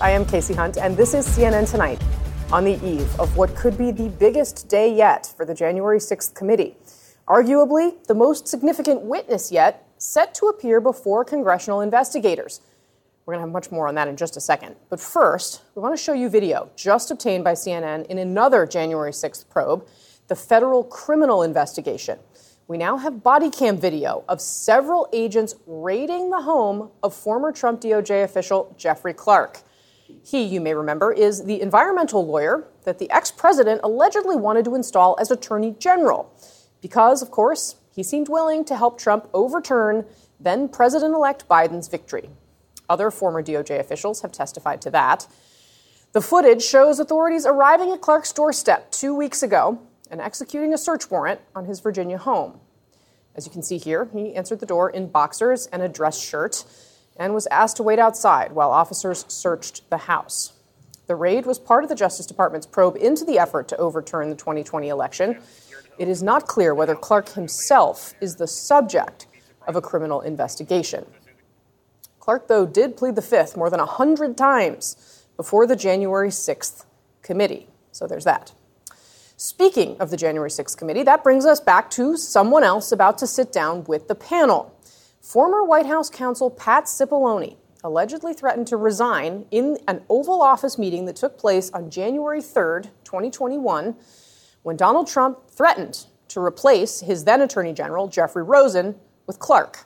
I am Kasie Hunt, and this is CNN Tonight on the eve of what could be the biggest day yet for the January 6th committee. Arguably, the most significant witness yet set to appear before congressional investigators. We're going to have much more on that in just a second. But first, we want to show you video just obtained by CNN in another January 6th probe, the federal criminal investigation. We now have body cam video of several agents raiding the home of former Trump DOJ official Jeffrey Clark. He, you may remember, is the environmental lawyer that the ex president allegedly wanted to install as attorney general. Because, of course, he seemed willing to help Trump overturn then President elect Biden's victory. Other former DOJ officials have testified to that. The footage shows authorities arriving at Clark's doorstep two weeks ago and executing a search warrant on his Virginia home. As you can see here, he answered the door in boxers and a dress shirt and was asked to wait outside while officers searched the house. The raid was part of the Justice Department's probe into the effort to overturn the 2020 election. It is not clear whether Clark himself is the subject of a criminal investigation. Clark, though, did plead the fifth more than 100 times before the January 6th committee. So there's that. Speaking of the January 6th committee, that brings us back to someone else about to sit down with the panel. Former White House counsel Pat Cipollone allegedly threatened to resign in an Oval Office meeting that took place on January 3rd, 2021, when Donald Trump threatened to replace his then Attorney General, Jeffrey Rosen, with Clark.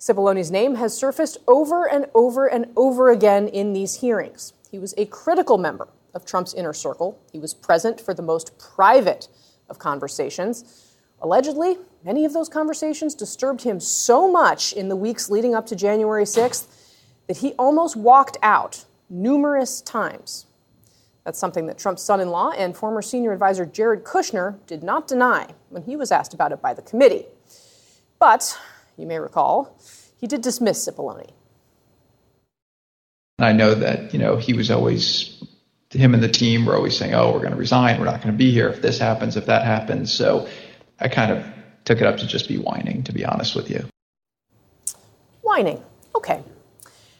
Cipollone's name has surfaced over and over and over again in these hearings. He was a critical member of Trump's inner circle. He was present for the most private of conversations. Allegedly, many of those conversations disturbed him so much in the weeks leading up to January 6th that he almost walked out numerous times. That's something that Trump's son in law and former senior advisor Jared Kushner did not deny when he was asked about it by the committee. But, you may recall, he did dismiss Cipollone. I know that, you know, he was always, him and the team were always saying, oh, we're going to resign. We're not going to be here if this happens, if that happens. So I kind of took it up to just be whining, to be honest with you. Whining. Okay.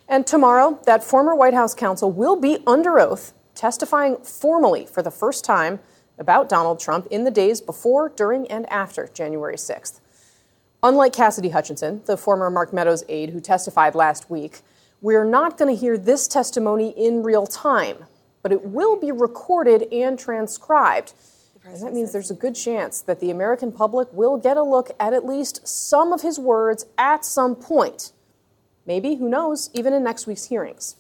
And tomorrow, that former White House counsel will be under oath testifying formally for the first time about Donald Trump in the days before, during, and after January 6th. Unlike Cassidy Hutchinson, the former Mark Meadows aide who testified last week, we're not going to hear this testimony in real time, but it will be recorded and transcribed. And that means there's a good chance that the American public will get a look at at least some of his words at some point. Maybe, who knows, even in next week's hearings.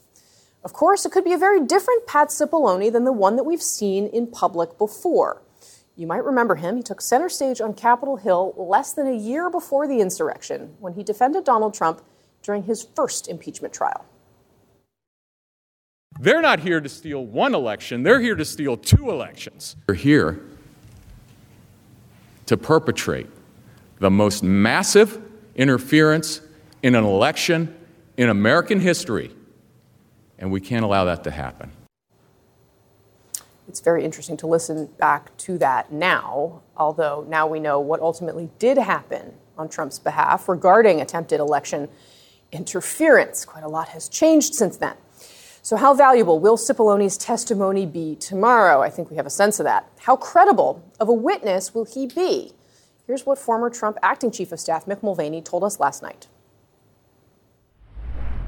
Of course, it could be a very different Pat Cipollone than the one that we've seen in public before. You might remember him. He took center stage on Capitol Hill less than a year before the insurrection when he defended Donald Trump during his first impeachment trial. They're not here to steal one election, they're here to steal two elections. They're here to perpetrate the most massive interference in an election in American history and we can't allow that to happen. It's very interesting to listen back to that now, although now we know what ultimately did happen on Trump's behalf regarding attempted election interference. Quite a lot has changed since then. So, how valuable will Cipollone's testimony be tomorrow? I think we have a sense of that. How credible of a witness will he be? Here's what former Trump acting chief of staff Mick Mulvaney told us last night.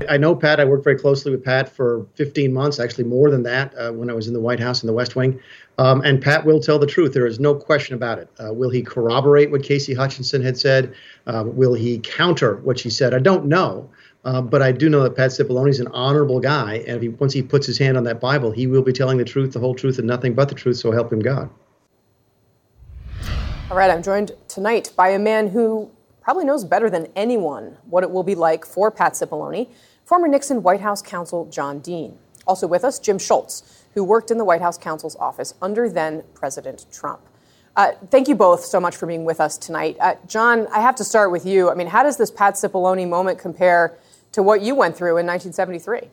I know Pat. I worked very closely with Pat for 15 months, actually more than that, uh, when I was in the White House in the West Wing. Um, and Pat will tell the truth. There is no question about it. Uh, will he corroborate what Casey Hutchinson had said? Uh, will he counter what she said? I don't know. Uh, but I do know that Pat Cipollone is an honorable guy, and he, once he puts his hand on that Bible, he will be telling the truth, the whole truth, and nothing but the truth. So help him God. All right, I'm joined tonight by a man who probably knows better than anyone what it will be like for Pat Cipollone, former Nixon White House counsel John Dean. Also with us, Jim Schultz, who worked in the White House counsel's office under then President Trump. Uh, thank you both so much for being with us tonight. Uh, John, I have to start with you. I mean, how does this Pat Cipollone moment compare to what you went through in 1973?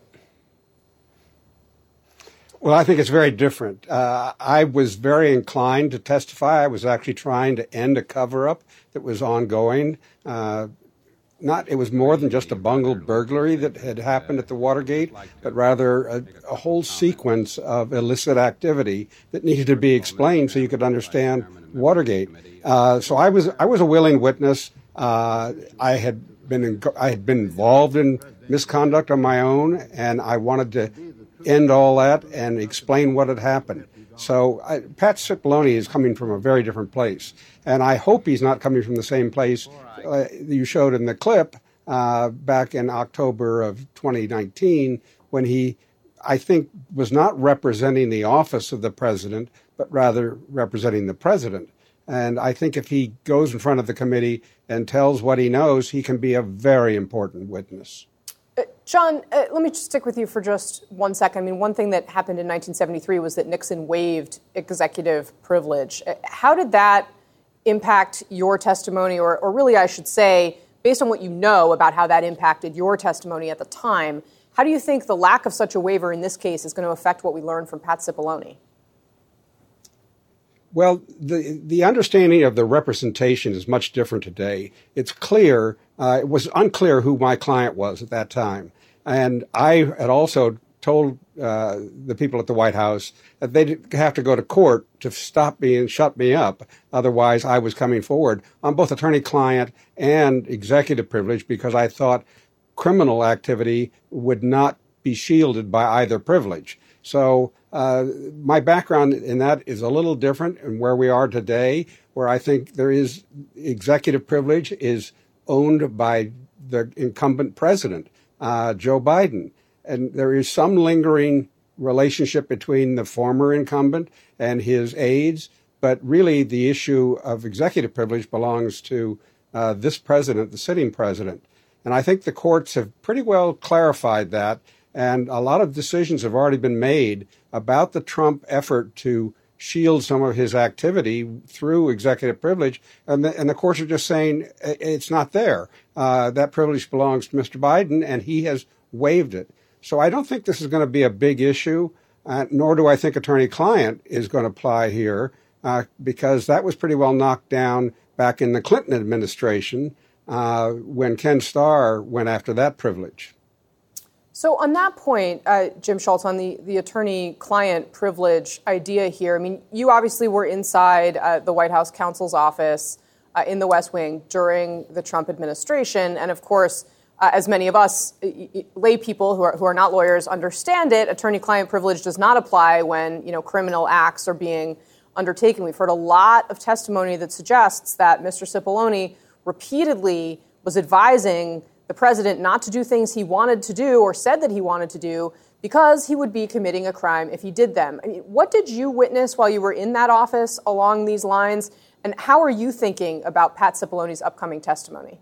Well, I think it's very different. Uh, I was very inclined to testify. I was actually trying to end a cover up that was ongoing. Uh, not it was more than just a bungled burglary that had happened at the Watergate, but rather a, a whole sequence of illicit activity that needed to be explained so you could understand Watergate. Uh, so I was I was a willing witness. Uh, I had been in, I had been involved in misconduct on my own, and I wanted to end all that and explain what had happened. So I, Pat Cipollone is coming from a very different place, and I hope he's not coming from the same place uh, you showed in the clip uh, back in October of 2019 when he, I think, was not representing the office of the president, but rather representing the president. And I think if he goes in front of the committee and tells what he knows, he can be a very important witness. Uh, John, uh, let me just stick with you for just one second. I mean, one thing that happened in 1973 was that Nixon waived executive privilege. Uh, how did that impact your testimony, or, or really, I should say, based on what you know about how that impacted your testimony at the time, how do you think the lack of such a waiver in this case is going to affect what we learned from Pat Cipollone? Well, the the understanding of the representation is much different today. It's clear. Uh, it was unclear who my client was at that time, and I had also told uh, the people at the White House that they'd have to go to court to stop me and shut me up. Otherwise, I was coming forward on both attorney-client and executive privilege because I thought criminal activity would not be shielded by either privilege. So uh, my background in that is a little different and where we are today, where I think there is executive privilege is owned by the incumbent president, uh, Joe Biden. And there is some lingering relationship between the former incumbent and his aides, but really the issue of executive privilege belongs to uh, this president, the sitting president. And I think the courts have pretty well clarified that. And a lot of decisions have already been made about the Trump effort to shield some of his activity through executive privilege. And the, and the courts are just saying it's not there. Uh, that privilege belongs to Mr. Biden, and he has waived it. So I don't think this is going to be a big issue, uh, nor do I think attorney client is going to apply here, uh, because that was pretty well knocked down back in the Clinton administration uh, when Ken Starr went after that privilege. So, on that point, uh, Jim Schultz, on the, the attorney client privilege idea here, I mean, you obviously were inside uh, the White House counsel's office uh, in the West Wing during the Trump administration. And of course, uh, as many of us lay people who are, who are not lawyers understand it, attorney client privilege does not apply when you know, criminal acts are being undertaken. We've heard a lot of testimony that suggests that Mr. Cipollone repeatedly was advising the president not to do things he wanted to do or said that he wanted to do because he would be committing a crime if he did them. I mean, what did you witness while you were in that office along these lines? And how are you thinking about Pat Cipollone's upcoming testimony?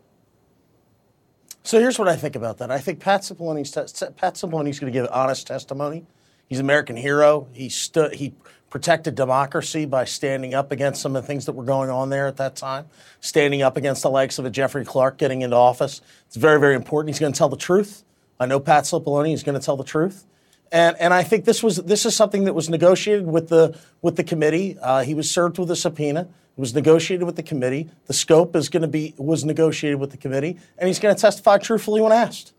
So here's what I think about that. I think Pat Cipollone's, Pat Cipollone's going to give honest testimony. He's an American hero. He stood. He protected democracy by standing up against some of the things that were going on there at that time, standing up against the likes of a Jeffrey Clark getting into office. It's very, very important. He's going to tell the truth. I know Pat Cipollone is going to tell the truth. And, and I think this was this is something that was negotiated with the with the committee. Uh, he was served with a subpoena. It was negotiated with the committee. The scope is going to be was negotiated with the committee, and he's going to testify truthfully when asked.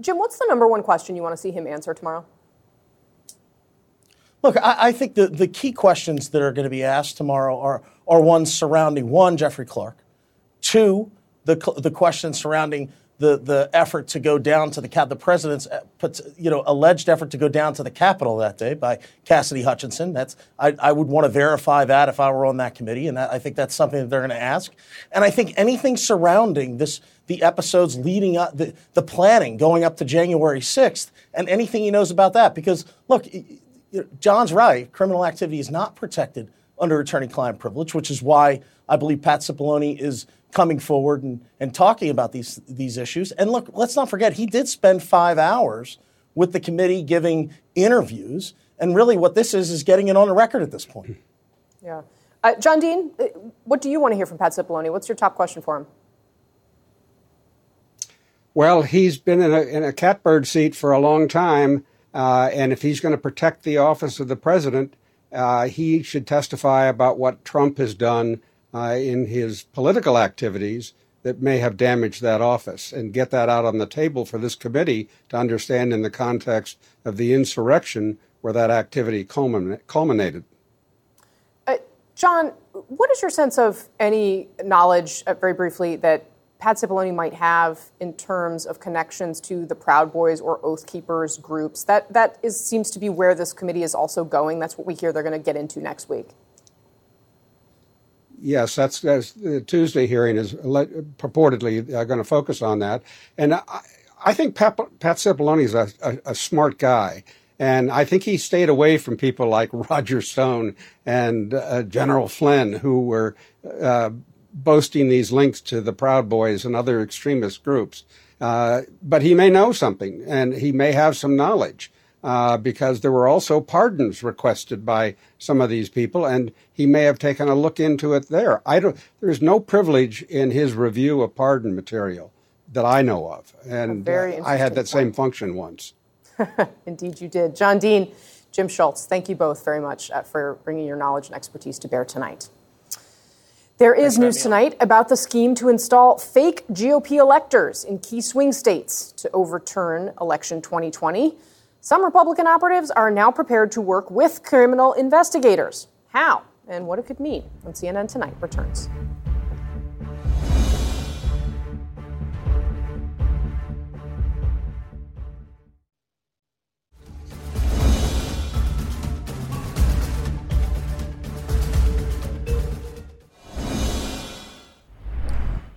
Jim, what's the number one question you want to see him answer tomorrow? Look, I, I, think the, the key questions that are going to be asked tomorrow are, are ones surrounding one, Jeffrey Clark, two, the, the questions surrounding the, the effort to go down to the Cap the president's uh, you know alleged effort to go down to the Capitol that day by Cassidy Hutchinson. That's I, I would want to verify that if I were on that committee, and I think that's something that they're going to ask. And I think anything surrounding this, the episodes leading up, the, the planning going up to January sixth, and anything he knows about that, because look you know, John's right. Criminal activity is not protected under attorney-client privilege, which is why I believe Pat Cipollone is coming forward and, and talking about these these issues. And look, let's not forget he did spend five hours with the committee giving interviews. And really, what this is is getting it on the record at this point. Yeah, uh, John Dean, uh, what do you want to hear from Pat Cipollone? What's your top question for him? Well, he's been in a, in a catbird seat for a long time. Uh, and if he's going to protect the office of the president, uh, he should testify about what Trump has done uh, in his political activities that may have damaged that office and get that out on the table for this committee to understand in the context of the insurrection where that activity culminated. Uh, John, what is your sense of any knowledge, uh, very briefly, that Pat Cipollone might have in terms of connections to the Proud Boys or Oath Keepers groups? That that is seems to be where this committee is also going. That's what we hear they're going to get into next week. Yes, that's, that's the Tuesday hearing is purportedly uh, going to focus on that, and I, I think Pat, Pat Cipollone is a, a, a, smart guy, and I think he stayed away from people like Roger Stone and uh, General Flynn, who were uh, boasting these links to the Proud Boys and other extremist groups. Uh, but he may know something, and he may have some knowledge uh, because there were also pardons requested by some of these people, and he may have taken a look into it there. I don't. There's no privilege in his review of pardon material that I know of, and uh, I had that same function once. Indeed, you did, John Dean, Jim Schultz. Thank you both very much uh, for bringing your knowledge and expertise to bear tonight. There is news tonight about the scheme to install fake GOP electors in key swing states to overturn election 2020. Some Republican operatives are now prepared to work with criminal investigators. How and what it could mean when CNN Tonight returns.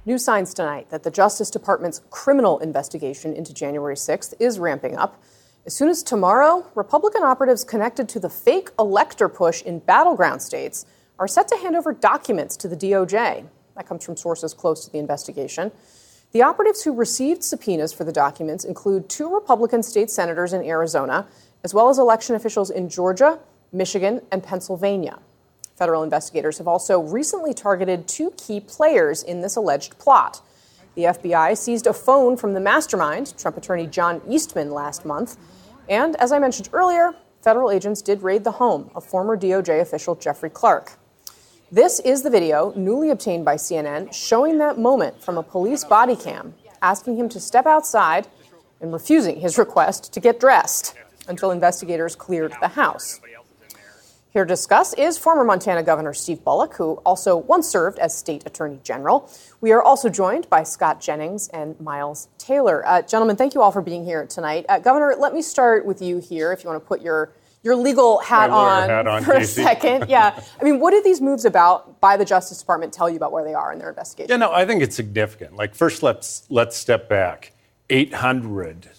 New signs tonight that the Justice Department's criminal investigation into January 6th is ramping up. As soon as tomorrow, Republican operatives connected to the fake elector push in battleground states are set to hand over documents to the DOJ. That comes from sources close to the investigation. The operatives who received subpoenas for the documents include two Republican state senators in Arizona, as well as election officials in Georgia, Michigan, and Pennsylvania. Federal investigators have also recently targeted two key players in this alleged plot. The FBI seized a phone from the mastermind, Trump attorney John Eastman, last month. And as I mentioned earlier, federal agents did raid the home of former DOJ official Jeffrey Clark. This is the video, newly obtained by CNN, showing that moment from a police body cam, asking him to step outside and refusing his request to get dressed until investigators cleared the house. Here to discuss is former Montana Governor Steve Bullock, who also once served as state attorney general. We are also joined by Scott Jennings and Miles Taylor. Uh, gentlemen, thank you all for being here tonight. Uh, Governor, let me start with you here if you want to put your your legal hat, on, hat on, for Kasie. a second. Yeah. I mean, what did these moves about by the Justice Department tell you about where they are in their investigation? Yeah, no, I think it's significant. Like, first, let's let's step back. 800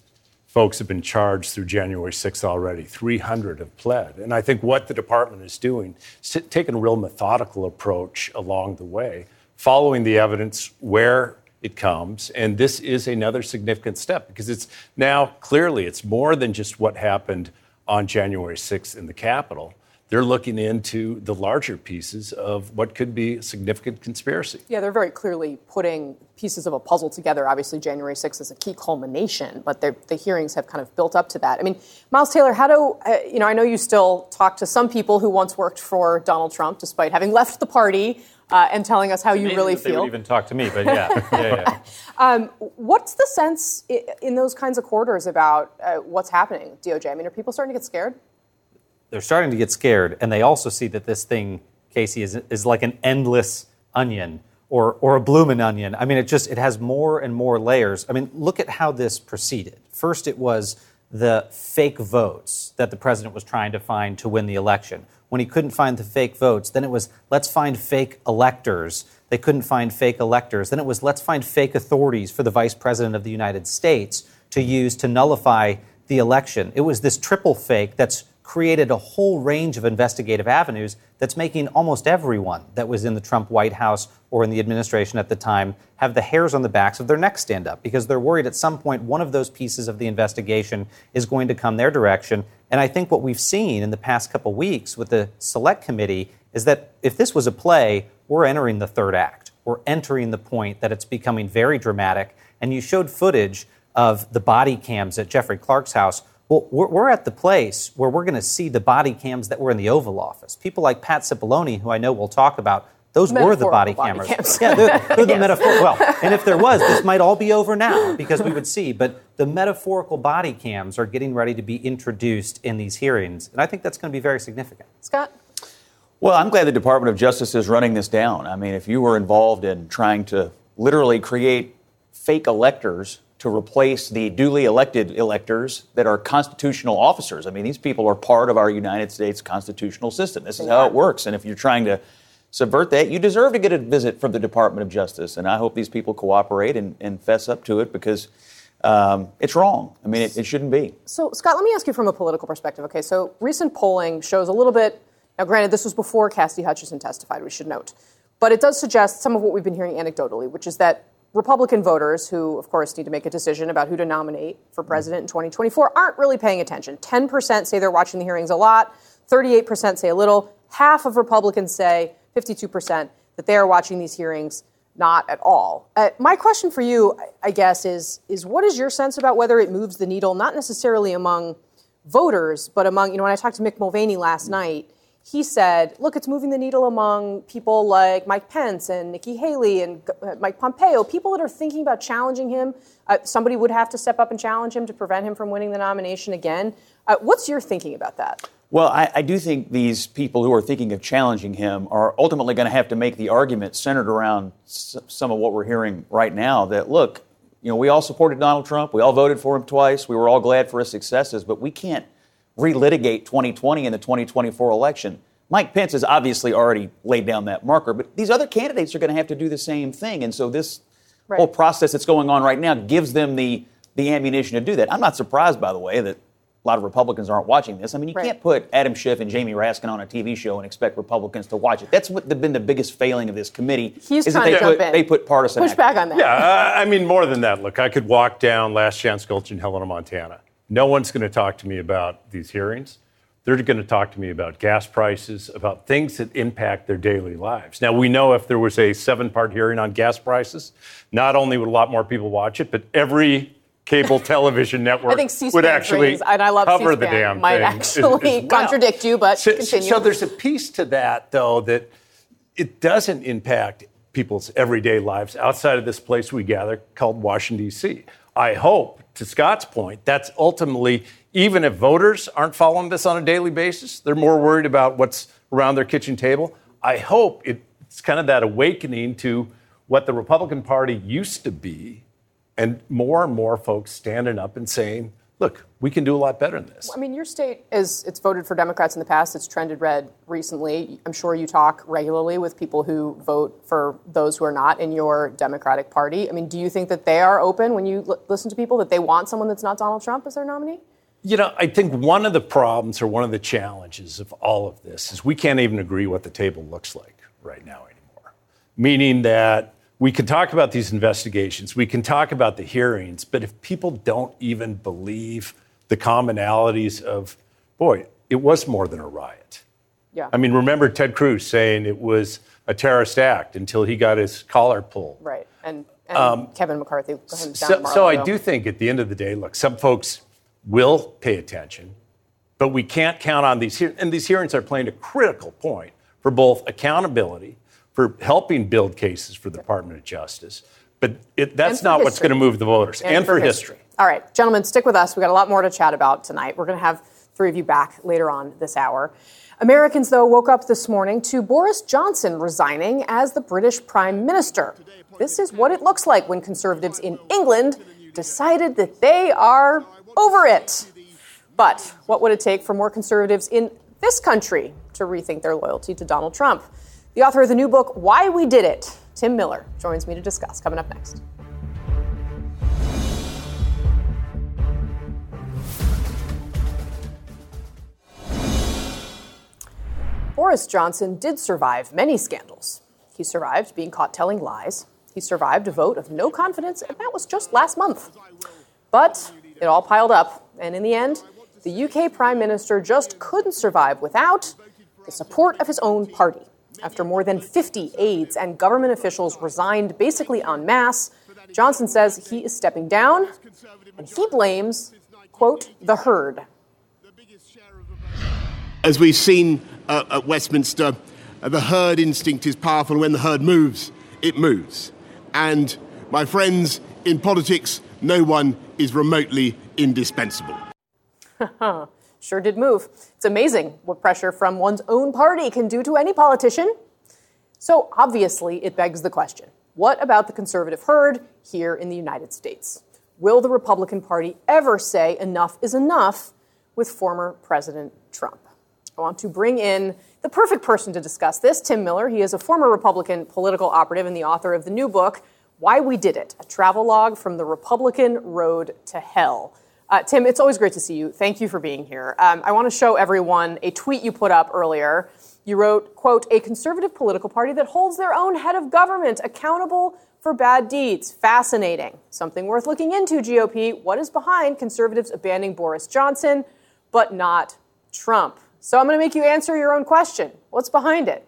folks have been charged through January 6th already. 300 have pled. And I think what the department is doing is taking a real methodical approach along the way, following the evidence where it comes. And this is another significant step because it's now clearly it's more than just what happened on January 6th in the Capitol they're looking into the larger pieces of what could be a significant conspiracy. Yeah, they're very clearly putting pieces of a puzzle together. Obviously, January 6th is a key culmination, but the hearings have kind of built up to that. I mean, Miles Taylor, how do, uh, you know, I know you still talk to some people who once worked for Donald Trump, despite having left the party. Uh, and telling us how you really feel. They would even talk to me, but yeah, yeah, yeah. um, what's the sense in those kinds of quarters about uh, what's happening, DOJ? I mean, are people starting to get scared? They're starting to get scared, and they also see that this thing, Kasie, is, is like an endless onion or, or a blooming onion. I mean, it just it has more and more layers. I mean, look at how this proceeded. First, it was the fake votes that the president was trying to find to win the election. When he couldn't find the fake votes, then it was let's find fake electors. They couldn't find fake electors. Then it was let's find fake authorities for the vice president of the United States to use to nullify the election. It was this triple fake that's created a whole range of investigative avenues that's making almost everyone that was in the Trump White House or in the administration at the time have the hairs on the backs of their necks stand up because they're worried at some point one of those pieces of the investigation is going to come their direction. And I think what we've seen in the past couple weeks with the select committee is that if this was a play, we're entering the third act. We're entering the point that it's becoming very dramatic. And you showed footage of the body cams at Jeffrey Clark's house well, we're, we're at the place where we're going to see the body cams that were in the Oval Office. People like Pat Cipollone, who I know we'll talk about, Those were the body, body cameras. cams. Yeah, they're, they're the Yes. metaphor. Well, and if there was, this might all be over now because we would see. But the metaphorical body cams are getting ready to be introduced in these hearings, and I think that's going to be very significant. Scott? Well, I'm glad the Department of Justice is running this down. I mean, if you were involved in trying to literally create fake electors to replace the duly elected electors that are constitutional officers, I mean, these people are part of our United States constitutional system. This is how it works. And if you're trying to subvert that, you deserve to get a visit from the Department of Justice. And I hope these people cooperate and, and fess up to it because um, it's wrong. I mean, it, it shouldn't be. So, Scott, let me ask you from a political perspective. Okay, so recent polling shows a little bit. Now, granted, this was before Cassidy Hutchinson testified, we should note. But it does suggest some of what we've been hearing anecdotally, which is that Republican voters, who, of course, need to make a decision about who to nominate for president in 2024, aren't really paying attention. 10% say they're watching the hearings a lot, 38% say a little. Half of Republicans say, 52%, that they are watching these hearings not at all. Uh, my question for you, I- guess, is, is what is your sense about whether it moves the needle, not necessarily among voters, but among, you know, when I talked to Mick Mulvaney last night, he said, look, it's moving the needle among people like Mike Pence and Nikki Haley and uh, Mike Pompeo, people that are thinking about challenging him. Uh, somebody would have to step up and challenge him to prevent him from winning the nomination again. Uh, what's your thinking about that? Well, I, I do think these people who are thinking of challenging him are ultimately going to have to make the argument centered around s- some of what we're hearing right now that, look, you know, we all supported Donald Trump. We all voted for him twice. We were all glad for his successes, but we can't relitigate 2020 in the 2024 election. Mike Pence has obviously already laid down that marker, but these other candidates are going to have to do the same thing. And so this Right. whole process that's going on right now gives them the, the ammunition to do that. I'm not surprised, by the way, that a lot of Republicans aren't watching this. I mean, you Right. can't put Adam Schiff and Jamie Raskin on a TV show and expect Republicans to watch it. That's what the, been the biggest failing of this committee. He's is that trying they to jump put, in. They put partisan. Push back on that. Yeah, uh, I mean, more than that. Look, I could walk down Last Chance Gulch in Helena, Montana. No one's going to talk to me about these hearings. They're going to talk to me about gas prices, about things that impact their daily lives. Now, we know if there was a seven part hearing on gas prices, not only would a lot more people watch it, but every cable television network I think would actually and I love cover the C-SPAN, damn might thing. actually as- as well. contradict you, but so, continue. So there's a piece to that, though, that it doesn't impact people's everyday lives outside of this place we gather called Washington, D.C. I hope, to Scott's point, that's ultimately, even if voters aren't following this on a daily basis, they're more worried about what's around their kitchen table. I hope it's kind of that awakening to what the Republican Party used to be, and more and more folks standing up and saying, look, we can do a lot better than this. I mean, your state is it's voted for Democrats in the past. It's trended red recently. I'm sure you talk regularly with people who vote for those who are not in your Democratic Party. I mean, do you think that they are open when you l- listen to people that they want someone that's not Donald Trump as their nominee? You know, I think one of the problems or one of the challenges of all of this is we can't even agree what the table looks like right now anymore. Meaning that we can talk about these investigations, we can talk about the hearings, but if people don't even believe the commonalities of, boy, it was more than a riot. Yeah. I mean, remember Ted Cruz saying it was a terrorist act until he got his collar pulled. right. And, and Kevin McCarthy. go ahead and down Um, So, so I do think at the end of the day, look, some folks will pay attention, but we can't count on these. Hear- and these hearings are playing a critical point for both accountability, for helping build cases for the Department of Justice. But it, that's not what's going to move the voters, and, for history. All right, gentlemen, stick with us. We've got a lot more to chat about tonight. We're going to have three of you back later on this hour. Americans, though, woke up this morning to Boris Johnson resigning as the British Prime Minister. This is what it looks like when conservatives in England decided that they are over it. But what would it take for more conservatives in this country to rethink their loyalty to Donald Trump? The author of the new book, Why We Did It, Tim Miller, joins me to discuss. Coming up next. Boris Johnson did survive many scandals. He survived being caught telling lies. He survived a vote of no confidence, and that was just last month. But it all piled up, and in the end, the UK Prime Minister just couldn't survive without the support of his own party. After more than 50 aides and government officials resigned basically en masse, Johnson says he is stepping down, and he blames, quote, the herd. As we've seen uh, at Westminster, uh, the herd instinct is powerful. When the herd moves, it moves. And my friends, in politics, no one is remotely indispensable. sure did move. It's amazing what pressure from one's own party can do to any politician. So obviously, it begs the question what about the conservative herd here in the United States? Will the Republican Party ever say enough is enough with former President Trump? I want to bring in the perfect person to discuss this, Tim Miller. He is a former Republican political operative and the author of the new book, Why We Did It A Travelogue from the Republican Road to Hell. Uh, Tim, it's always great to see you. Thank you for being here. Um, I want to show everyone a tweet you put up earlier. You wrote, quote, a conservative political party that holds their own head of government accountable for bad deeds. Fascinating. Something worth looking into, GOP. What is behind conservatives abandoning Boris Johnson, but not Trump? So I'm going to make you answer your own question. What's behind it?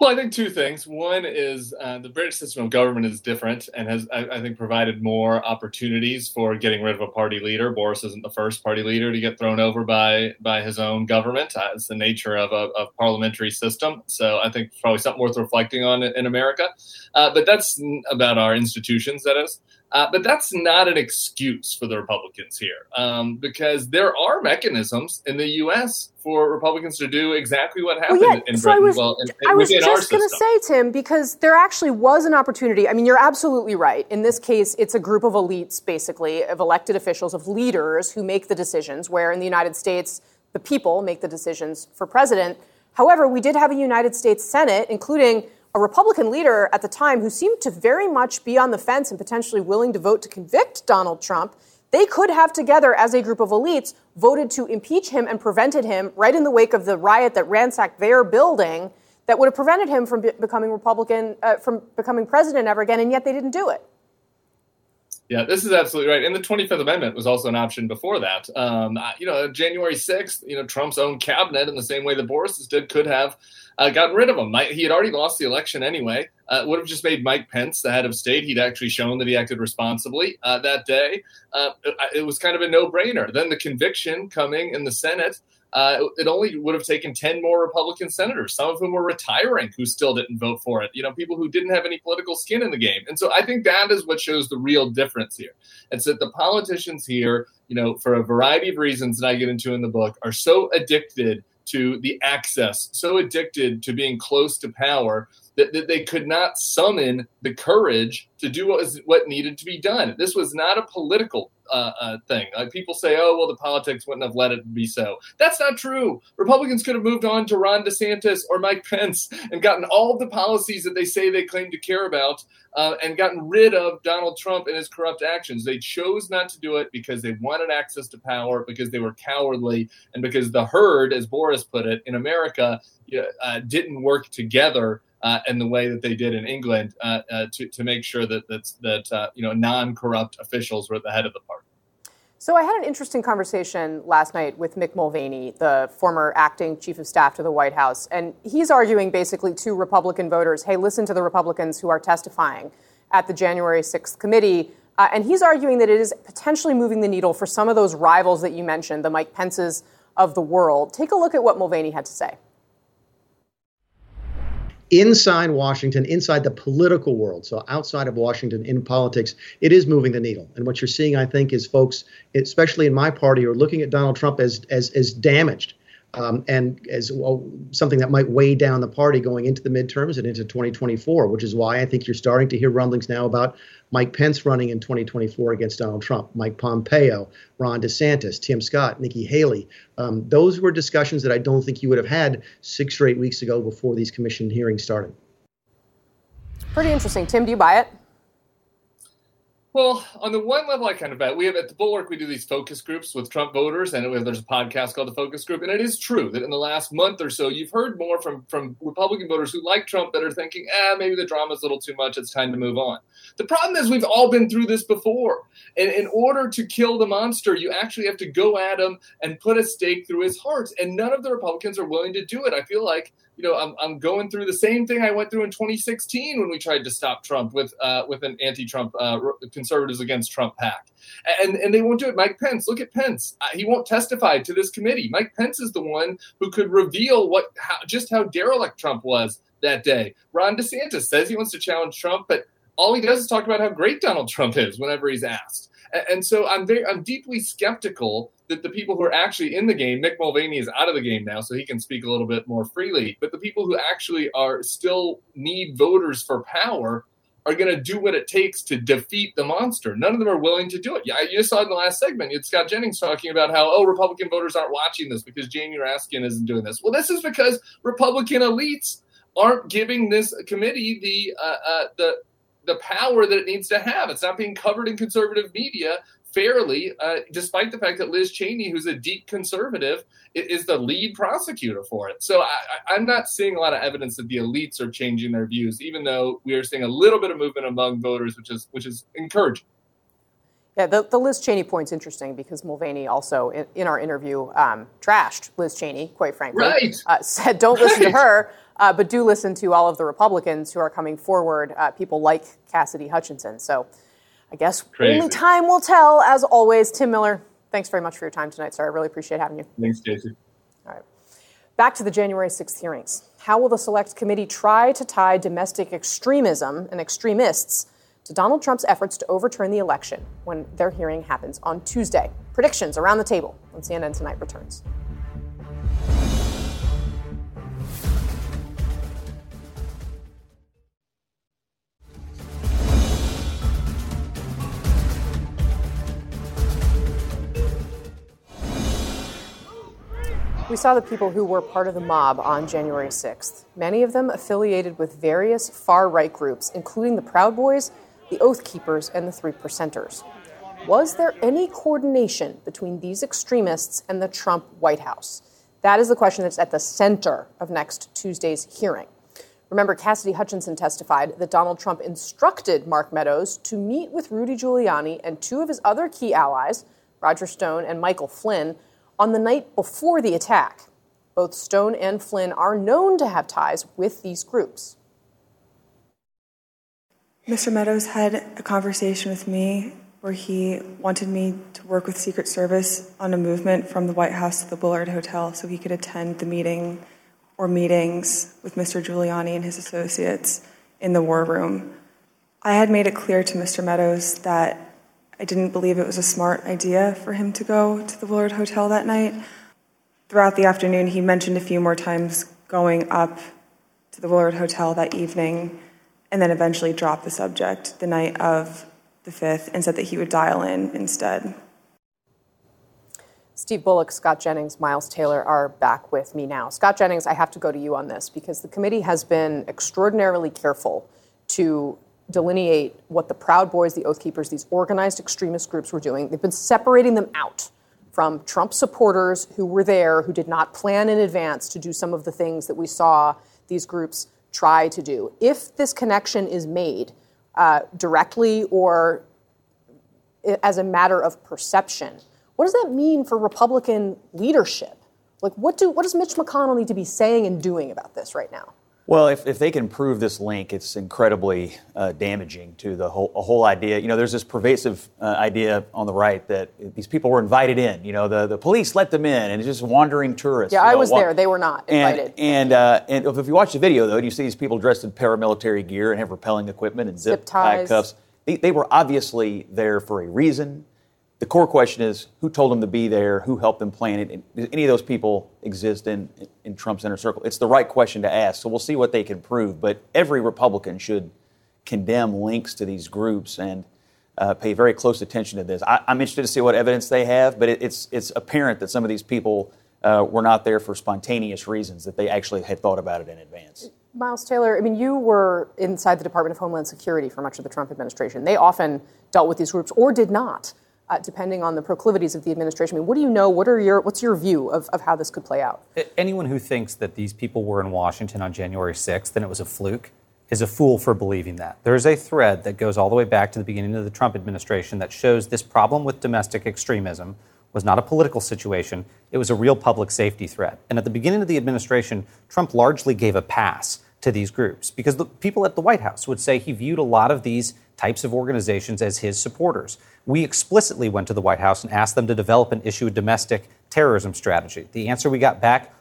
Well, I think two things. One is uh, the British system of government is different and has, I, I, think, provided more opportunities for getting rid of a party leader. Boris isn't the first party leader to get thrown over by by his own government. Uh, it's the nature of a of parliamentary system. So I think probably something worth reflecting on in, America. Uh, but that's about our institutions. That is. Uh, but that's not an excuse for the Republicans here, um, because there are mechanisms in the U.S. for Republicans to do exactly what happened well, yeah, in so Britain. I was, well, in, I was just going to say, Tim, because there actually was an opportunity. I mean, you're absolutely right. In this case, it's a group of elites, basically, of elected officials, of leaders who make the decisions. Where in the United States, the people make the decisions for president. However, we did have a United States Senate, including a Republican leader at the time who seemed to very much be on the fence and potentially willing to vote to convict Donald Trump, they could have together, as a group of elites, voted to impeach him and prevented him right in the wake of the riot that ransacked their building that would have prevented him from be- becoming Republican, uh, from becoming president ever again, and yet they didn't do it. Yeah, this is absolutely right. And the 25th Amendment was also an option before that. Um, you know, January 6th, you know, Trump's own cabinet, in the same way that Boris's did, could have uh, gotten rid of him. He had already lost the election anyway. Uh, would have just made Mike Pence the head of state. He'd actually shown that he acted responsibly uh, that day. Uh, it was kind of a no brainer. Then the conviction coming in the Senate. Uh, it only would have taken 10 more Republican senators, some of whom were retiring, who still didn't vote for it. You know, people who didn't have any political skin in the game. And so I think that is what shows the real difference here. It's that the politicians here, you know, for a variety of reasons that I get into in the book, are so addicted to the access, so addicted to being close to power that, that they could not summon the courage to do what was what needed to be done. This was not a political uh, uh, thing. Like people say, oh, well, the politics wouldn't have let it be so. That's not true. Republicans could have moved on to Ron DeSantis or Mike Pence and gotten all of the policies that they say they claim to care about uh, and gotten rid of Donald Trump and his corrupt actions. They chose not to do it because they wanted access to power, because they were cowardly, and because the herd, as Boris put it, in America uh, didn't work together uh, and the way that they did in England uh, uh, to, to make sure that that, that uh, you know non-corrupt officials were at the head of the party. So I had an interesting conversation last night with Mick Mulvaney, the former acting chief of staff to the White House, and he's arguing basically to Republican voters, "Hey, listen to the Republicans who are testifying at the January 6th committee." Uh, and he's arguing that it is potentially moving the needle for some of those rivals that you mentioned, the Mike Pences of the world. Take a look at what Mulvaney had to say inside Washington, inside the political world, so outside of Washington in politics, it is moving the needle. And what you're seeing, I think, is folks, especially in my party, are looking at Donald Trump as as as damaged. Um, and as well, something that might weigh down the party going into the midterms and into 2024, which is why I think you're starting to hear rumblings now about Mike Pence running in 2024 against Donald Trump, Mike Pompeo, Ron DeSantis, Tim Scott, Nikki Haley. Um, those were discussions that I don't think you would have had six or eight weeks ago before these commission hearings started. Pretty interesting. Tim, do you buy it? Well, on the one level, I kind of bet. We have at the Bulwark, we do these focus groups with Trump voters, and there's a podcast called the Focus Group. And it is true that in the last month or so, you've heard more from, from Republican voters who like Trump that are thinking, ah, maybe the drama's a little too much. It's time to move on. The problem is, we've all been through this before. And in order to kill the monster, you actually have to go at him and put a stake through his heart. And none of the Republicans are willing to do it. I feel like you know, I'm, I'm going through the same thing I went through in 2016 when we tried to stop Trump with uh, with an anti-Trump uh, conservatives against Trump PAC, and and they won't do it. Mike Pence, look at Pence. Uh, he won't testify to this committee. Mike Pence is the one who could reveal what how, just how derelict Trump was that day. Ron DeSantis says he wants to challenge Trump, but all he does is talk about how great Donald Trump is whenever he's asked. And, and so I'm very I'm deeply skeptical that the people who are actually in the game, Mick Mulvaney is out of the game now, so he can speak a little bit more freely. But the people who actually are still need voters for power are going to do what it takes to defeat the monster. None of them are willing to do it. Yeah, you saw in the last segment, had Scott Jennings talking about how, oh, Republican voters aren't watching this because Jamie Raskin isn't doing this. Well, this is because Republican elites aren't giving this committee the uh, uh, the the power that it needs to have. It's not being covered in conservative media fairly, uh, despite the fact that Liz Cheney, who's a deep conservative, is the lead prosecutor for it. So I, am not seeing a lot of evidence that the elites are changing their views, even though we are seeing a little bit of movement among voters, which is which is encouraging. Yeah, the, the Liz Cheney point's interesting because Mulvaney also, in, in our interview, um, trashed Liz Cheney, quite frankly. Right. Uh, said, don't listen to her, uh, but do listen to all of the Republicans who are coming forward, uh, people like Cassidy Hutchinson. So I guess Crazy. only time will tell, as always. Tim Miller, thanks very much for your time tonight, sir. I really appreciate having you. Thanks, Kasie. All right. Back to the January 6th hearings. How will the Select Committee try to tie domestic extremism and extremists to Donald Trump's efforts to overturn the election when their hearing happens on Tuesday? Predictions around the table when CNN Tonight returns. Saw the people who were part of the mob on January 6th, many of them affiliated with various far right groups, including the Proud Boys, the Oath Keepers, and the Three Percenters. Was there any coordination between these extremists and the Trump White House? That is the question that's at the center of next Tuesday's hearing. Remember, Cassidy Hutchinson testified that Donald Trump instructed Mark Meadows to meet with Rudy Giuliani and two of his other key allies, Roger Stone and Michael Flynn, on the night before the attack. Both Stone and Flynn are known to have ties with these groups. Mr. Meadows had a conversation with me where he wanted me to work with Secret Service on a movement from the White House to the Willard Hotel so he could attend the meeting or meetings with Mr. Giuliani and his associates in the war room. I had made it clear to Mr. Meadows that I didn't believe it was a smart idea for him to go to the Willard Hotel that night. Throughout the afternoon, he mentioned a few more times going up to the Willard Hotel that evening and then eventually dropped the subject the night of the 5th and said that he would dial in instead. Steve Bullock, Scott Jennings, Miles Taylor are back with me now. Scott Jennings, I have to go to you on this because the committee has been extraordinarily careful to delineate what the Proud Boys, the Oath Keepers, these organized extremist groups were doing. They've been separating them out from Trump supporters who were there, who did not plan in advance to do some of the things that we saw these groups try to do. If this connection is made uh, directly or as a matter of perception, what does that mean for Republican leadership? Like, what, do, what does Mitch McConnell need to be saying and doing about this right now? Well, if, if they can prove this link, it's incredibly uh, damaging to the whole, whole idea. You know, there's this pervasive uh, idea on the right that these people were invited in. You know, the, the police let them in, and it's just wandering tourists. Yeah, you know, I was wa- there. They were not invited. And and, uh, and if you watch the video, though, and you see these people dressed in paramilitary gear and have repelling equipment and zip, zip ties. cuffs. They, they were obviously there for a reason the core question is who told them to be there, who helped them plan it. Any of those people exist in, in Trump's inner circle? It's the right question to ask. So we'll see what they can prove. But every Republican should condemn links to these groups and uh, pay very close attention to this. I, am interested to see what evidence they have, but it, it's, it's apparent that some of these people uh, were not there for spontaneous reasons, that they actually had thought about it in advance. Miles Taylor, I mean, you were inside the Department of Homeland Security for much of the Trump administration. They often dealt with these groups or did not Uh, depending on the proclivities of the administration. I mean, what do you know? What are your what's your view of, of how this could play out? Anyone who thinks that these people were in Washington on January 6th and it was a fluke is a fool for believing that. There is a thread that goes all the way back to the beginning of the Trump administration that shows this problem with domestic extremism was not a political situation, it was a real public safety threat. And at the beginning of the administration, Trump largely gave a pass to these groups because the people at the White House would say he viewed a lot of these types of organizations as his supporters. We explicitly went to the White House and asked them to develop and issue a domestic terrorism strategy. The answer we got back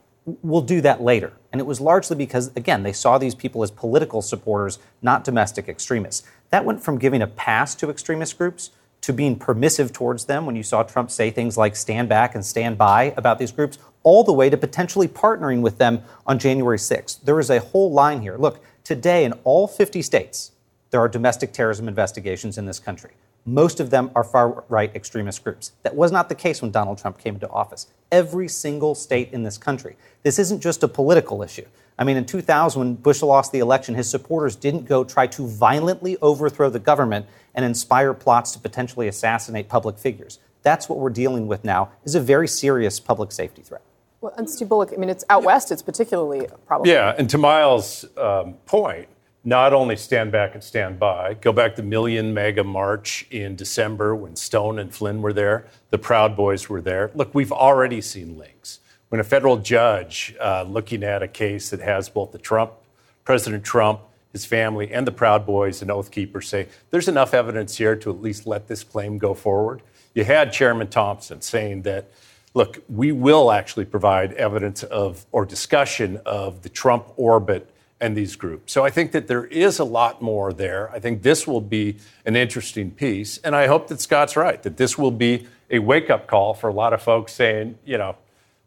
we'll do that later. And it was largely because, again, they saw these people as political supporters, not domestic extremists. That went from giving a pass to extremist groups to being permissive towards them when you saw Trump say things like stand back and stand by about these groups, all the way to potentially partnering with them on January 6th. There is a whole line here. Look, today in all 50 states, there are domestic terrorism investigations in this country. Most of them are far right extremist groups. That was not the case when Donald Trump came into office. Every single state in this country. This isn't just a political issue. I mean, in 2000, when Bush lost the election, his supporters didn't go try to violently overthrow the government and inspire plots to potentially assassinate public figures. That's what we're dealing with now is a very serious public safety threat. Well, and Steve Bullock, I mean, it's out west, it's particularly a problem. Yeah, and to Miles' um, point, not only stand back and stand by, go back to Million MAGA March in December when Stone and Flynn were there, the Proud Boys were there. Look, we've already seen links. When a federal judge uh, looking at a case that has both the Trump, President Trump, his family, and the Proud Boys and Oath Keepers say there's enough evidence here to at least let this claim go forward. You had Chairman Thompson saying that, look, we will actually provide evidence of or discussion of the Trump orbit and these groups. So I think that there is a lot more there. I think this will be an interesting piece. And I hope that Scott's right, that this will be a wake up call for a lot of folks saying, you know,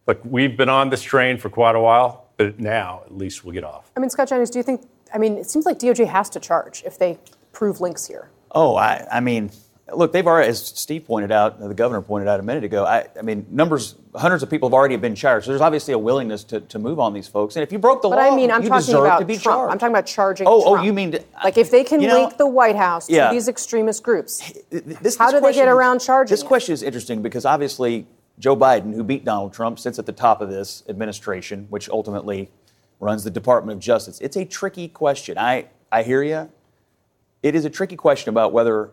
look, we've been on this train for quite a while, but now at least we'll get off. I mean, Scott Jennings, do you think, I mean, it seems like DOJ has to charge if they prove links here. Oh, I, I mean, look, they've already, as Steve pointed out, the governor pointed out a minute ago. I, I, mean, numbers, hundreds of people have already been charged. So there's obviously a willingness to, to move on these folks. And if you broke the but law, I mean, I'm you talking deserve about to be Trump. charged. I'm talking about charging. Oh, oh Trump. oh, you mean like if they can you know, link the White House to yeah. these extremist groups? This, how this do they get around charging? This question is interesting because obviously Joe Biden, who beat Donald Trump, sits at the top of this administration, which ultimately runs the Department of Justice. It's a tricky question. I, I hear you. It is a tricky question about whether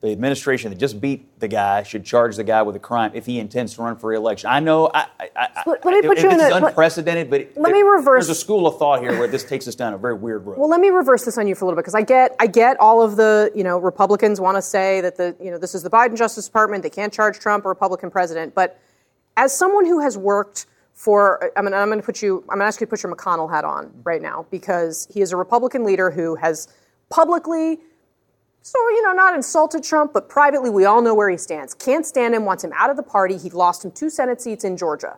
the administration that just beat the guy should charge the guy with a crime if he intends to run for re-election. I know. I, I, I, Let- me put it- you in a- unprecedented, but let me reverse- There's a school of thought here where this takes us down a very weird road. Well, let me reverse this on you for a little bit because I get I get all of the you know Republicans want to say that the you know this is the Biden Justice Department they can't charge Trump a Republican president, but as someone who has worked for I mean I'm going to put you I'm going to ask you to put your McConnell hat on right now because he is a Republican leader who has publicly so, you know, not insulted Trump, but privately, we all know where he stands. Can't stand him, wants him out of the party. He lost him two Senate seats in Georgia.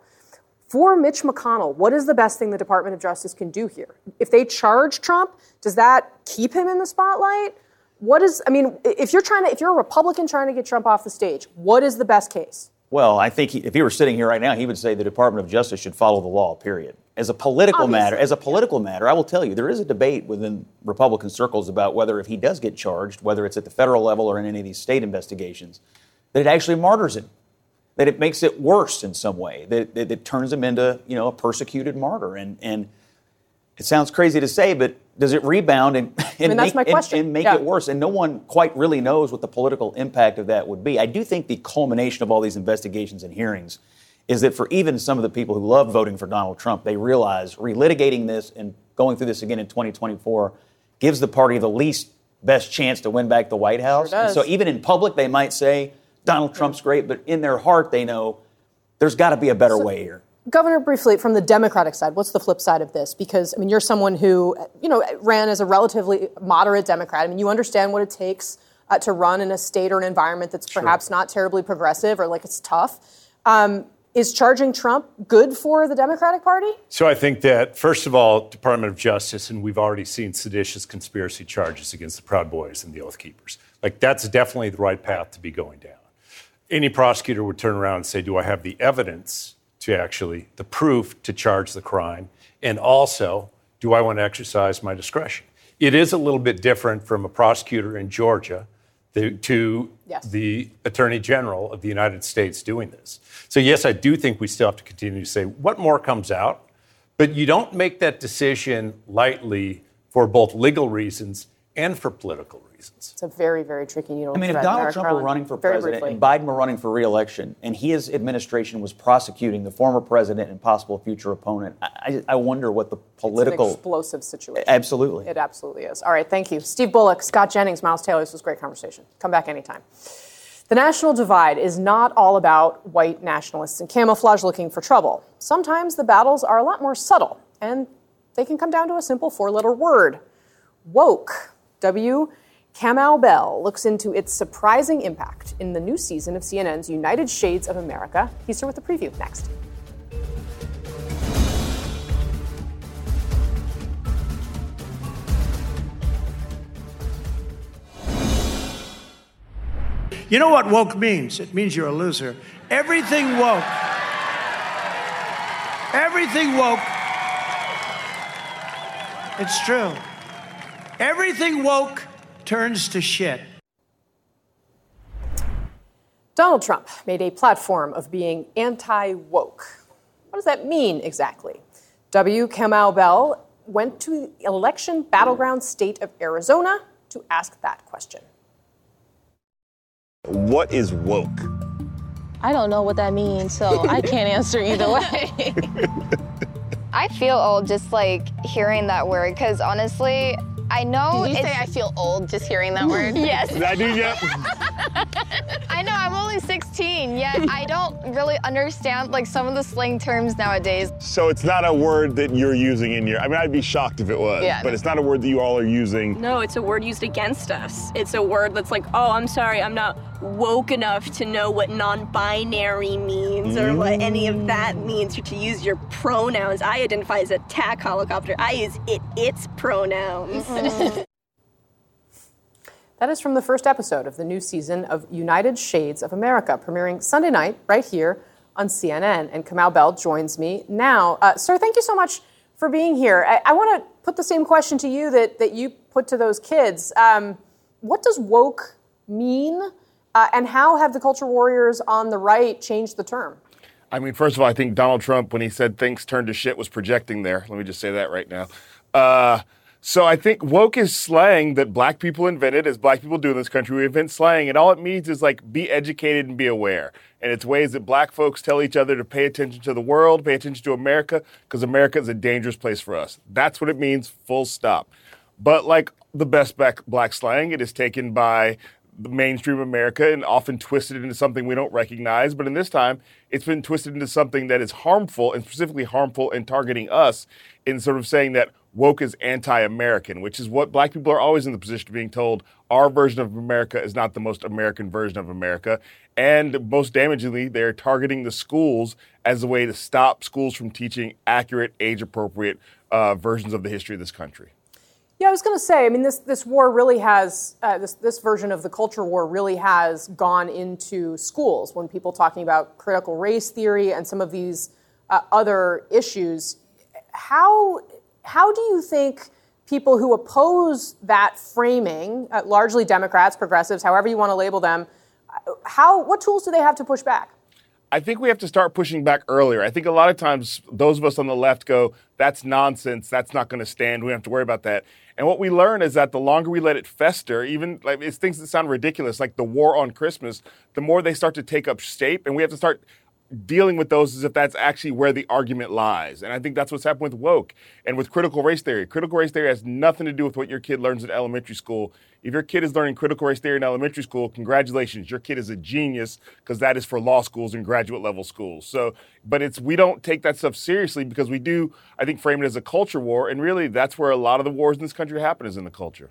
For Mitch McConnell, what is the best thing the Department of Justice can do here? If they charge Trump, does that keep him in the spotlight? What is, I mean, if you're trying to, if you're a Republican trying to get Trump off the stage, what is the best case? Well, I think he, if he were sitting here right now, he would say the Department of Justice should follow the law. Period. As a political Obviously. matter, as a political matter, I will tell you there is a debate within Republican circles about whether, if he does get charged, whether it's at the federal level or in any of these state investigations, that it actually martyrs him, that it makes it worse in some way, that, that it turns him into you know a persecuted martyr. And and it sounds crazy to say, but does it rebound and, and mean, that's make, my and- question. and make Yeah. it worse? And no one quite really knows what the political impact of that would be. I do think the culmination of all these investigations and hearings is that for even some of the people who love voting for Donald Trump, they realize relitigating this and going through this again in 2024 gives the party the least best chance to win back the White House. Does. so even in public, they might say Donald Trump's great, but in their heart, they know there's got to be a better way here. Governor, briefly, from the Democratic side, what's the flip side of this? Because, I mean, you're someone who, you know, ran as a relatively moderate Democrat. I mean, you understand what it takes uh, to run in a state or an environment that's perhaps not terribly progressive or like it's tough. Um, is charging Trump good for the Democratic Party? So I think that, first of all, Department of Justice, and we've already seen seditious conspiracy charges against the Proud Boys and the Oath Keepers. Like, that's definitely the right path to be going down. Any prosecutor would turn around and say, Do I have the evidence to actually, the proof to charge the crime? And also, do I want to exercise my discretion? It is a little bit different from a prosecutor in Georgia the, to Yes. the Attorney General of the United States doing this. So, yes, I do think we still have to continue to say what more comes out, but you don't make that decision lightly for both legal reasons and for political reasons. It's a very, very tricky needle. I mean, if. Donald Trump Garland, were running for president briefly. and Biden were running for reelection, and his administration was prosecuting the former president and possible future opponent, I, I I wonder what the It's an political. explosive situation. Absolutely. It absolutely is. All right, thank you. Steve Bullock, Scott Jennings, Miles Taylor, this was a great conversation. Come back anytime. The national divide is not all about white nationalists and camouflage looking for trouble. Sometimes the battles are a lot more subtle, and they can come down to a simple four letter word woke. W. Kamau Bell looks into its surprising impact in the new season of CNN's United Shades of America. He's here with a preview next. You know what woke means? It means you're a loser. Everything woke. Everything woke. It's true. Everything woke turns to shit. Donald Trump made a platform of being anti woke. What does that mean exactly? W. Kamau Bell went to the election battleground state of Arizona to ask that question. What is woke? I don't know what that means, so I can't answer either way. I feel old just like hearing that word because honestly, I know. Did you say I feel old just hearing that word? yes. I do, yep. I know, I'm only 16, yet I don't really understand like some of the slang terms nowadays. So it's not a word that you're using in your. I mean, I'd be shocked if it was. Yeah. But it's not a word that you all are using. No, it's a word used against us. It's a word that's like, oh, I'm sorry, I'm not woke enough to know what non binary means or what any of that means or to use your pronouns. I identify as a tack helicopter. I use it, its pronouns. That is from the first episode of the new season of United Shades of America, premiering Sunday night right here on CNN. And Kamau Bell joins me now. Uh, sir, thank you so much for being here. I, I want to put the same question to you that, that you put to those kids. Um, what does woke mean? Uh, and how have the culture warriors on the right changed the term? I mean, first of all, I think Donald Trump, when he said things turned to shit, was projecting there. Let me just say that right now. Uh, so I think woke is slang that black people invented, as black people do in this country. We invent slang, and all it means is like be educated and be aware. And it's ways that black folks tell each other to pay attention to the world, pay attention to America, because America is a dangerous place for us. That's what it means, full stop. But like the best black, slang, it is taken by mainstream America and often twisted into something we don't recognize. But in this time, it's been twisted into something that is harmful and specifically harmful in targeting us in sort of saying that woke is anti-American, which is what black people are always in the position of being told our version of America is not the most American version of America. And most damagingly, they're targeting the schools as a way to stop schools from teaching accurate, age-appropriate uh, versions of the history of this country. Yeah, I was going to say. I mean, this this war really has uh, this this version of the culture war really has gone into schools when people talking about critical race theory and some of these uh, other issues. How how do you think people who oppose that framing, uh, largely Democrats, progressives, however you want to label them, uh, how what tools do they have to push back? I think we have to start pushing back earlier. I think a lot of times those of us on the left go, that's nonsense. That's not going to stand. We don't have to worry about that. And what we learn is that the longer we let it fester, even like it's things that sound ridiculous, like the war on Christmas, the more they start to take up shape. And we have to start dealing with those is if that's actually where the argument lies. And I think that's what's happened with woke and with critical race theory. Critical race theory has nothing to do with what your kid learns in elementary school. If your kid is learning critical race theory in elementary school, congratulations, your kid is a genius because that is for law schools and graduate level schools. So, but it's we don't take that stuff seriously because we do, I think, frame it as a culture war. And really, that's where a lot of the wars in this country happen is in the culture.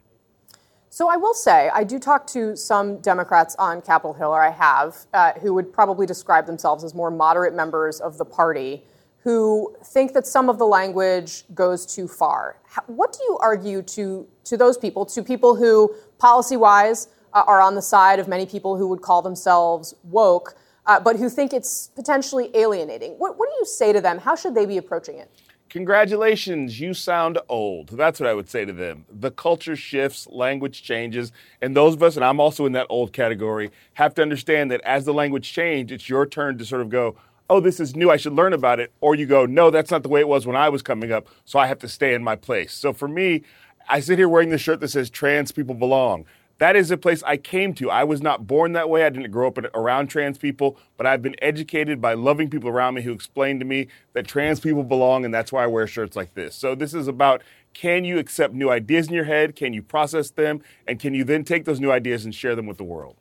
So I will say, I do talk to some Democrats on Capitol Hill, or I have, uh, who would probably describe themselves as more moderate members of the party, who think that some of the language goes too far. What do you argue to to those people, to people who, policy-wise, uh, are on the side of many people who would call themselves woke, uh, but who think it's potentially alienating? What, what do you say to them? How should they be approaching it? Congratulations, you sound old. That's what I would say to them. The culture shifts, language changes, and those of us, and I'm also in that old category, have to understand that as the language changes, it's your turn to sort of go, oh, this is new, I should learn about it. Or you go, no, that's not the way it was when I was coming up, so I have to stay in my place. So for me, I sit here wearing the shirt that says trans people belong. That is a place I came to. I was not born that way. I didn't grow up around trans people, but I've been educated by loving people around me who explained to me that trans people belong, and that's why I wear shirts like this. So this is about can you accept new ideas in your head? Can you process them? And can you then take those new ideas and share them with the world?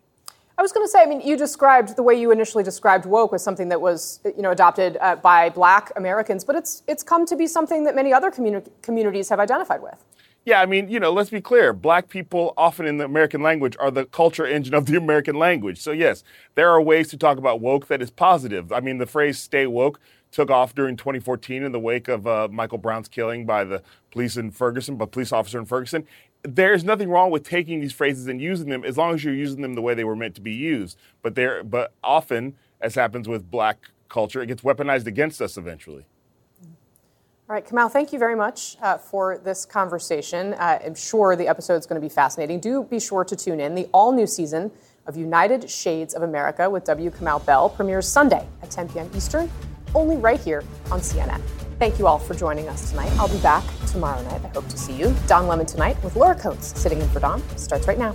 I was going to say, I mean, you described the way you initially described woke was something that was, you know, adopted uh, by Black Americans, but it's it's come to be something that many other communi- communities have identified with. Yeah, I mean, you know, let's be clear. Black people, often in the American language, are the culture engine of the American language. So, yes, there are ways to talk about woke that is positive. I mean, the phrase stay woke took off during 2014 in the wake of uh, Michael Brown's killing by the police in Ferguson, by police officer in Ferguson. There's nothing wrong with taking these phrases and using them as long as you're using them the way they were meant to be used. But there, but often, as happens with black culture, it gets weaponized against us eventually. All right, Kamau, thank you very much uh, for this conversation. Uh, I'm sure the episode is going to be fascinating. Do be sure to tune in. The all new season of United Shades of America with W. Kamau Bell premieres Sunday at 10 p.m. Eastern, only right here on CNN. Thank you all for joining us tonight. I'll be back tomorrow night. I hope to see you. Don Lemon tonight with Laura Coates sitting in for Don starts right now.